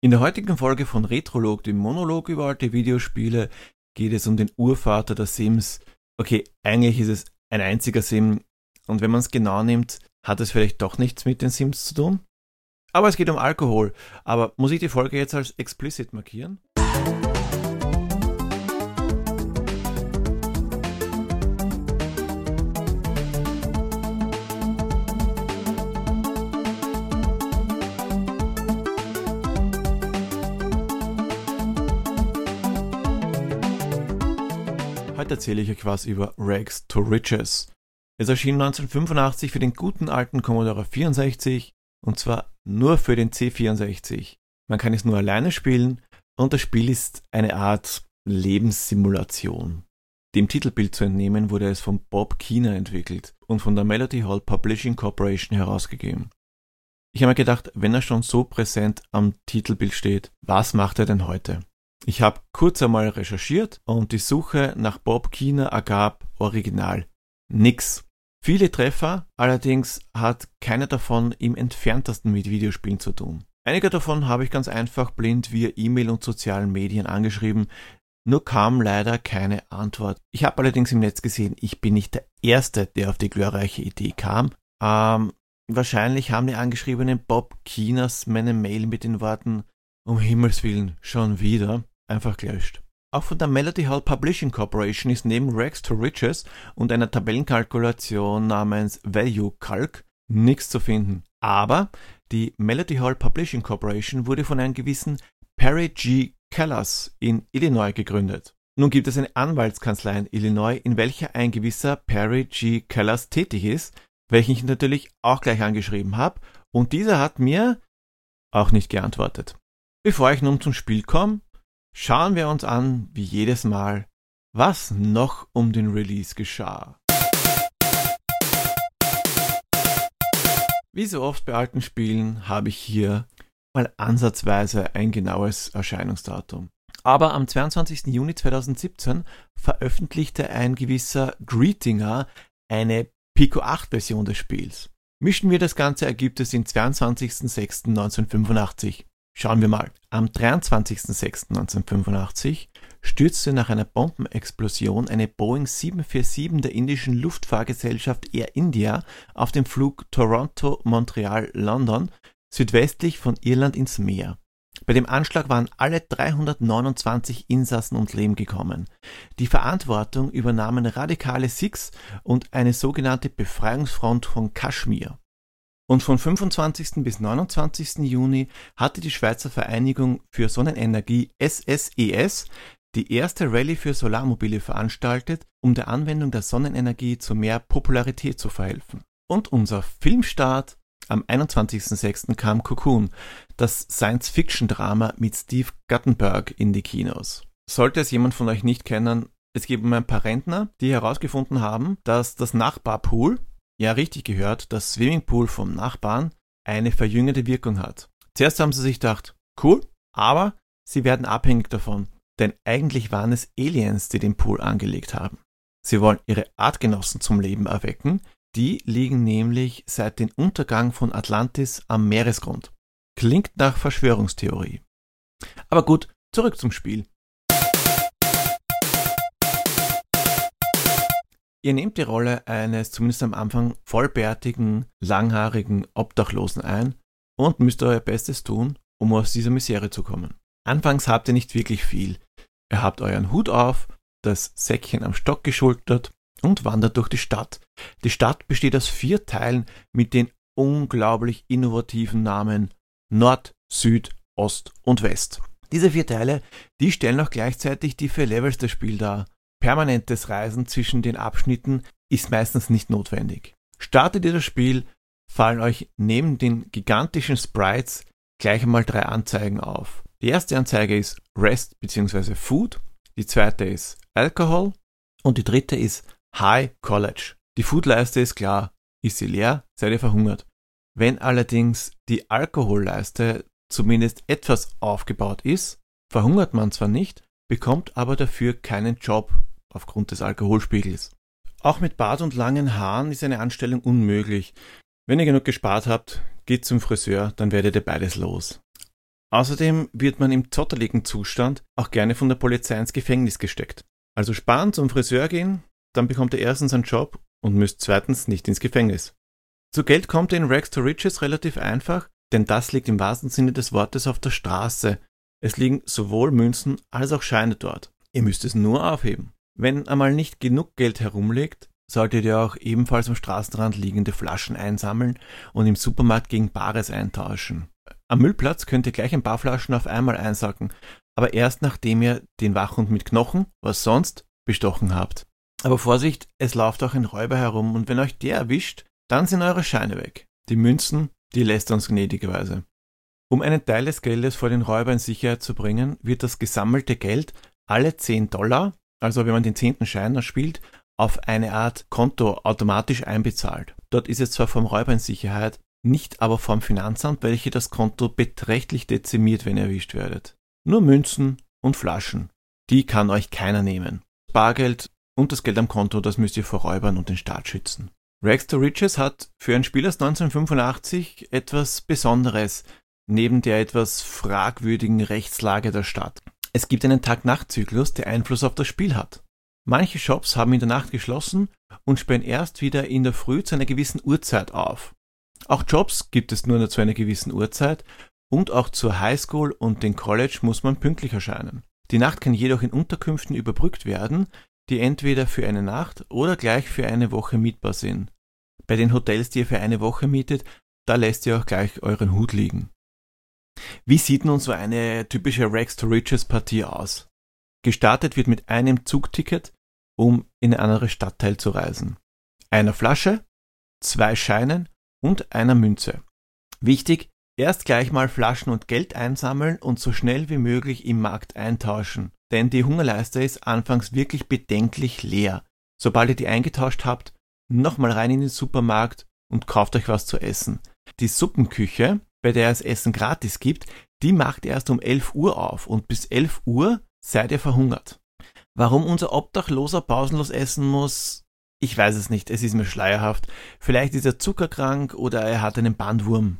In der heutigen Folge von Retrolog, dem Monolog über alte Videospiele, geht es um den Urvater der Sims. Okay, eigentlich ist es ein einziger Sim und wenn man es genau nimmt, hat es vielleicht doch nichts mit den Sims zu tun. Aber es geht um Alkohol. Aber muss ich die Folge jetzt als explicit markieren? Heute erzähle ich euch was über Rags to Riches. Es erschien 1985 für den guten alten Commodore 64 und zwar nur für den C64. Man kann es nur alleine spielen und das Spiel ist eine Art Lebenssimulation. Dem Titelbild zu entnehmen wurde es von Bob Keener entwickelt und von der Melody Hall Publishing Corporation herausgegeben. Ich habe mir gedacht, wenn er schon so präsent am Titelbild steht, was macht er denn heute? Ich habe kurz einmal recherchiert und die Suche nach Bob Keener ergab Original nix. Viele Treffer, allerdings hat keiner davon im entferntesten mit Videospielen zu tun. Einige davon habe ich ganz einfach blind via E-Mail und sozialen Medien angeschrieben, nur kam leider keine Antwort. Ich habe allerdings im Netz gesehen, ich bin nicht der Erste, der auf die glorreiche Idee kam. Ähm, wahrscheinlich haben die angeschriebenen Bob Keeners meine Mail mit den Worten um Himmels Willen schon wieder einfach gelöscht. Auch von der Melody Hall Publishing Corporation ist neben Rags to Riches und einer Tabellenkalkulation namens Value Calc nichts zu finden. Aber die Melody Hall Publishing Corporation wurde von einem gewissen Perry G. Callas in Illinois gegründet. Nun gibt es eine Anwaltskanzlei in Illinois, in welcher ein gewisser Perry G. Callas tätig ist, welchen ich natürlich auch gleich angeschrieben habe, und dieser hat mir auch nicht geantwortet. Bevor ich nun zum Spiel komme, schauen wir uns an, wie jedes Mal, was noch um den Release geschah. Wie so oft bei alten Spielen habe ich hier mal ansatzweise ein genaues Erscheinungsdatum. Aber am 22. Juni 2017 veröffentlichte ein gewisser Greetinger eine Pico 8 Version des Spiels. Mischen wir das Ganze ergibt es den 22.06.1985. Schauen wir mal. Am 23.06.1985 stürzte nach einer Bombenexplosion eine Boeing 747 der indischen Luftfahrgesellschaft Air India auf dem Flug Toronto-Montreal-London südwestlich von Irland ins Meer. Bei dem Anschlag waren alle 329 Insassen ums Leben gekommen. Die Verantwortung übernahmen radikale Sikhs und eine sogenannte Befreiungsfront von Kaschmir. Und von 25. bis 29. Juni hatte die Schweizer Vereinigung für Sonnenenergie SSES e die erste Rallye für Solarmobile veranstaltet, um der Anwendung der Sonnenenergie zu mehr Popularität zu verhelfen. Und unser Filmstart am 21.06. kam Cocoon, das Science-Fiction-Drama mit Steve Guttenberg in die Kinos. Sollte es jemand von euch nicht kennen, es gibt ein paar Rentner, die herausgefunden haben, dass das Nachbarpool, ja, richtig gehört, das Swimmingpool vom Nachbarn eine verjüngende Wirkung hat. Zuerst haben sie sich gedacht, cool, aber sie werden abhängig davon, denn eigentlich waren es Aliens, die den Pool angelegt haben. Sie wollen ihre Artgenossen zum Leben erwecken, die liegen nämlich seit dem Untergang von Atlantis am Meeresgrund. Klingt nach Verschwörungstheorie. Aber gut, zurück zum Spiel. Ihr nehmt die Rolle eines zumindest am Anfang vollbärtigen, langhaarigen Obdachlosen ein und müsst euer Bestes tun, um aus dieser Misere zu kommen. Anfangs habt ihr nicht wirklich viel. Ihr habt euren Hut auf, das Säckchen am Stock geschultert und wandert durch die Stadt. Die Stadt besteht aus vier Teilen mit den unglaublich innovativen Namen Nord, Süd, Ost und West. Diese vier Teile, die stellen auch gleichzeitig die vier Levels des Spiels dar Permanentes Reisen zwischen den Abschnitten ist meistens nicht notwendig. Startet ihr das Spiel, fallen euch neben den gigantischen Sprites gleich einmal drei Anzeigen auf. Die erste Anzeige ist Rest bzw. Food, die zweite ist Alcohol und die dritte ist High College. Die Foodleiste ist klar, ist sie leer, seid ihr verhungert. Wenn allerdings die Alkoholleiste zumindest etwas aufgebaut ist, verhungert man zwar nicht, bekommt aber dafür keinen Job aufgrund des Alkoholspiegels. Auch mit Bart und langen Haaren ist eine Anstellung unmöglich. Wenn ihr genug gespart habt, geht zum Friseur, dann werdet ihr beides los. Außerdem wird man im zotteligen Zustand auch gerne von der Polizei ins Gefängnis gesteckt. Also sparen zum Friseur gehen, dann bekommt ihr erstens einen Job und müsst zweitens nicht ins Gefängnis. Zu Geld kommt ihr in Rags to Riches relativ einfach, denn das liegt im wahrsten Sinne des Wortes auf der Straße. Es liegen sowohl Münzen als auch Scheine dort. Ihr müsst es nur aufheben. Wenn einmal nicht genug Geld herumliegt, solltet ihr auch ebenfalls am Straßenrand liegende Flaschen einsammeln und im Supermarkt gegen Bares eintauschen. Am Müllplatz könnt ihr gleich ein paar Flaschen auf einmal einsacken, aber erst nachdem ihr den Wachhund mit Knochen, was sonst, bestochen habt. Aber Vorsicht, es läuft auch ein Räuber herum und wenn euch der erwischt, dann sind eure Scheine weg. Die Münzen, die lässt er uns gnädigerweise. Um einen Teil des Geldes vor den Räubern in Sicherheit zu bringen, wird das gesammelte Geld alle 10 Dollar, also wenn man den zehnten Schein spielt, auf eine Art Konto automatisch einbezahlt. Dort ist es zwar vom Räuber in Sicherheit, nicht aber vom Finanzamt, welche das Konto beträchtlich dezimiert, wenn ihr erwischt werdet. Nur Münzen und Flaschen. Die kann euch keiner nehmen. Bargeld und das Geld am Konto, das müsst ihr vor Räubern und den Staat schützen. Rags to Riches hat für ein Spiel aus 1985 etwas Besonderes, neben der etwas fragwürdigen Rechtslage der Stadt. Es gibt einen Tag-Nacht-Zyklus, der Einfluss auf das Spiel hat. Manche Shops haben in der Nacht geschlossen und sperren erst wieder in der Früh zu einer gewissen Uhrzeit auf. Auch Jobs gibt es nur zu einer gewissen Uhrzeit und auch zur Highschool und den College muss man pünktlich erscheinen. Die Nacht kann jedoch in Unterkünften überbrückt werden, die entweder für eine Nacht oder gleich für eine Woche mietbar sind. Bei den Hotels, die ihr für eine Woche mietet, da lässt ihr auch gleich euren Hut liegen. Wie sieht nun so eine typische Rags to Riches Partie aus? Gestartet wird mit einem Zugticket, um in ein anderes Stadtteil zu reisen. Einer Flasche, zwei Scheinen und einer Münze. Wichtig, erst gleich mal Flaschen und Geld einsammeln und so schnell wie möglich im Markt eintauschen, denn die Hungerleiste ist anfangs wirklich bedenklich leer. Sobald ihr die eingetauscht habt, nochmal rein in den Supermarkt und kauft euch was zu essen. Die Suppenküche, bei der es Essen gratis gibt, die macht erst um 11 Uhr auf und bis 11 Uhr seid ihr verhungert. Warum unser Obdachloser pausenlos essen muss, ich weiß es nicht, es ist mir schleierhaft. Vielleicht ist er zuckerkrank oder er hat einen Bandwurm.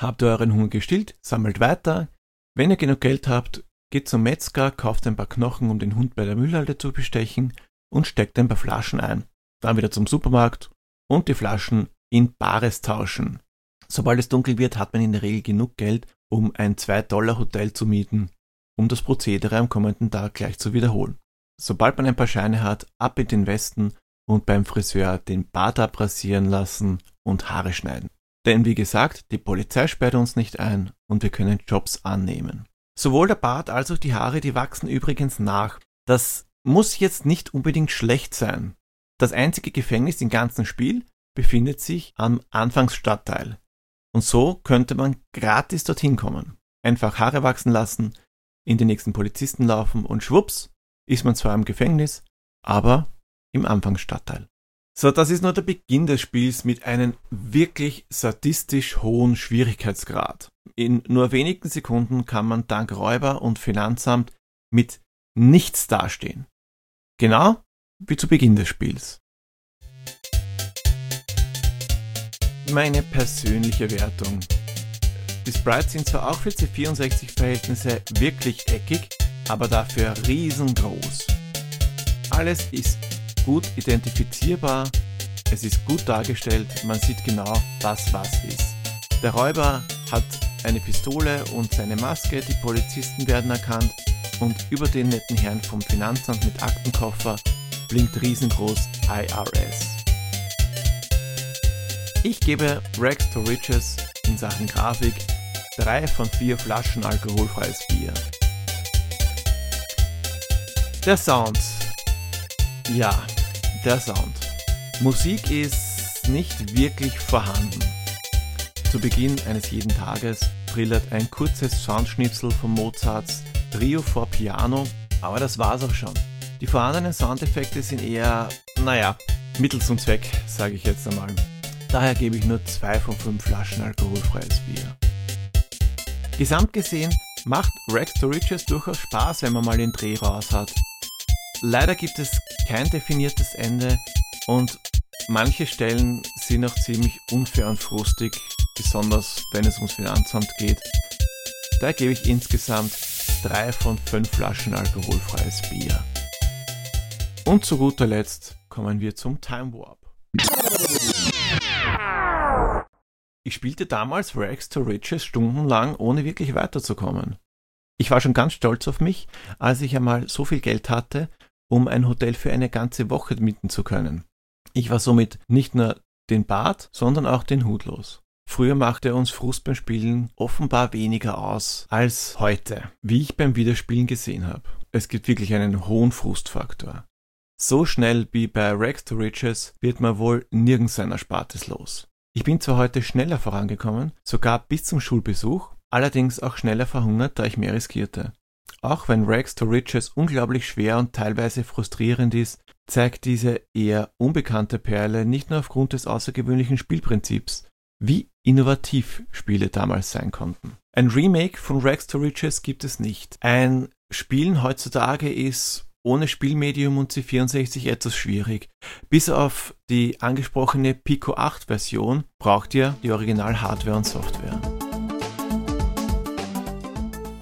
Habt ihr euren Hunger gestillt, sammelt weiter. Wenn ihr genug Geld habt, geht zum Metzger, kauft ein paar Knochen, um den Hund bei der Müllhalde zu bestechen und steckt ein paar Flaschen ein. Dann wieder zum Supermarkt und die Flaschen in Bares tauschen. Sobald es dunkel wird, hat man in der Regel genug Geld, um ein 2-Dollar-Hotel zu mieten, um das Prozedere am kommenden Tag gleich zu wiederholen. Sobald man ein paar Scheine hat, ab in den Westen und beim Friseur den Bart abrasieren lassen und Haare schneiden. Denn wie gesagt, die Polizei sperrt uns nicht ein und wir können Jobs annehmen. Sowohl der Bart als auch die Haare, die wachsen übrigens nach. Das muss jetzt nicht unbedingt schlecht sein. Das einzige Gefängnis im ganzen Spiel befindet sich am Anfangsstadtteil. Und so könnte man gratis dorthin kommen. Einfach Haare wachsen lassen, in den nächsten Polizisten laufen und schwupps ist man zwar im Gefängnis, aber im Anfangsstadtteil. So, das ist nur der Beginn des Spiels mit einem wirklich sadistisch hohen Schwierigkeitsgrad. In nur wenigen Sekunden kann man dank Räuber und Finanzamt mit nichts dastehen. Genau wie zu Beginn des Spiels. Meine persönliche Wertung. Die Sprites sind zwar auch für C64-Verhältnisse wirklich eckig, aber dafür riesengroß. Alles ist gut identifizierbar, es ist gut dargestellt, man sieht genau, was was ist. Der Räuber hat eine Pistole und seine Maske, die Polizisten werden erkannt und über den netten Herrn vom Finanzamt mit Aktenkoffer blinkt riesengroß IRS. Ich gebe Rags to Riches in Sachen Grafik 3 von 4 Flaschen alkoholfreies Bier. Der Sound. Ja, der Sound. Musik ist nicht wirklich vorhanden. Zu Beginn eines jeden Tages trillert ein kurzes Soundschnitzel von Mozarts Trio for Piano, aber das war's auch schon. Die vorhandenen Soundeffekte sind eher, naja, Mittel zum Zweck, sage ich jetzt einmal. Daher gebe ich nur zwei von fünf Flaschen alkoholfreies Bier. Gesamt gesehen macht Rex to Riches durchaus Spaß, wenn man mal den Dreh raus hat. Leider gibt es kein definiertes Ende und manche Stellen sind auch ziemlich unfair und frustig, besonders wenn es ums Finanzamt geht. Da gebe ich insgesamt 3 von 5 Flaschen alkoholfreies Bier. Und zu guter Letzt kommen wir zum Time Warp. Ich spielte damals Rags to Riches stundenlang, ohne wirklich weiterzukommen. Ich war schon ganz stolz auf mich, als ich einmal so viel Geld hatte, um ein Hotel für eine ganze Woche mieten zu können. Ich war somit nicht nur den Bart, sondern auch den Hut los. Früher machte uns Frust beim Spielen offenbar weniger aus als heute, wie ich beim Wiederspielen gesehen habe. Es gibt wirklich einen hohen Frustfaktor. So schnell wie bei Rags to Riches wird man wohl nirgends sein Erspartes los. Ich bin zwar heute schneller vorangekommen, sogar bis zum Schulbesuch, allerdings auch schneller verhungert, da ich mehr riskierte. Auch wenn Rags to Riches unglaublich schwer und teilweise frustrierend ist, zeigt diese eher unbekannte Perle nicht nur aufgrund des außergewöhnlichen Spielprinzips, wie innovativ Spiele damals sein konnten. Ein Remake von Rags to Riches gibt es nicht. Ein Spielen heutzutage ist ohne Spielmedium und C64 etwas schwierig. Bis auf die angesprochene Pico 8 Version braucht ihr die Original-Hardware und Software.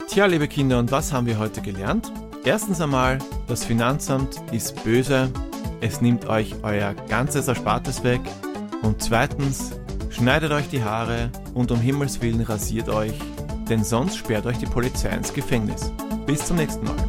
Tja, liebe Kinder, und was haben wir heute gelernt? Erstens einmal, das Finanzamt ist böse, es nimmt euch euer ganzes Erspartes weg. Und zweitens, schneidet euch die Haare und um Himmels willen rasiert euch, denn sonst sperrt euch die Polizei ins Gefängnis. Bis zum nächsten Mal.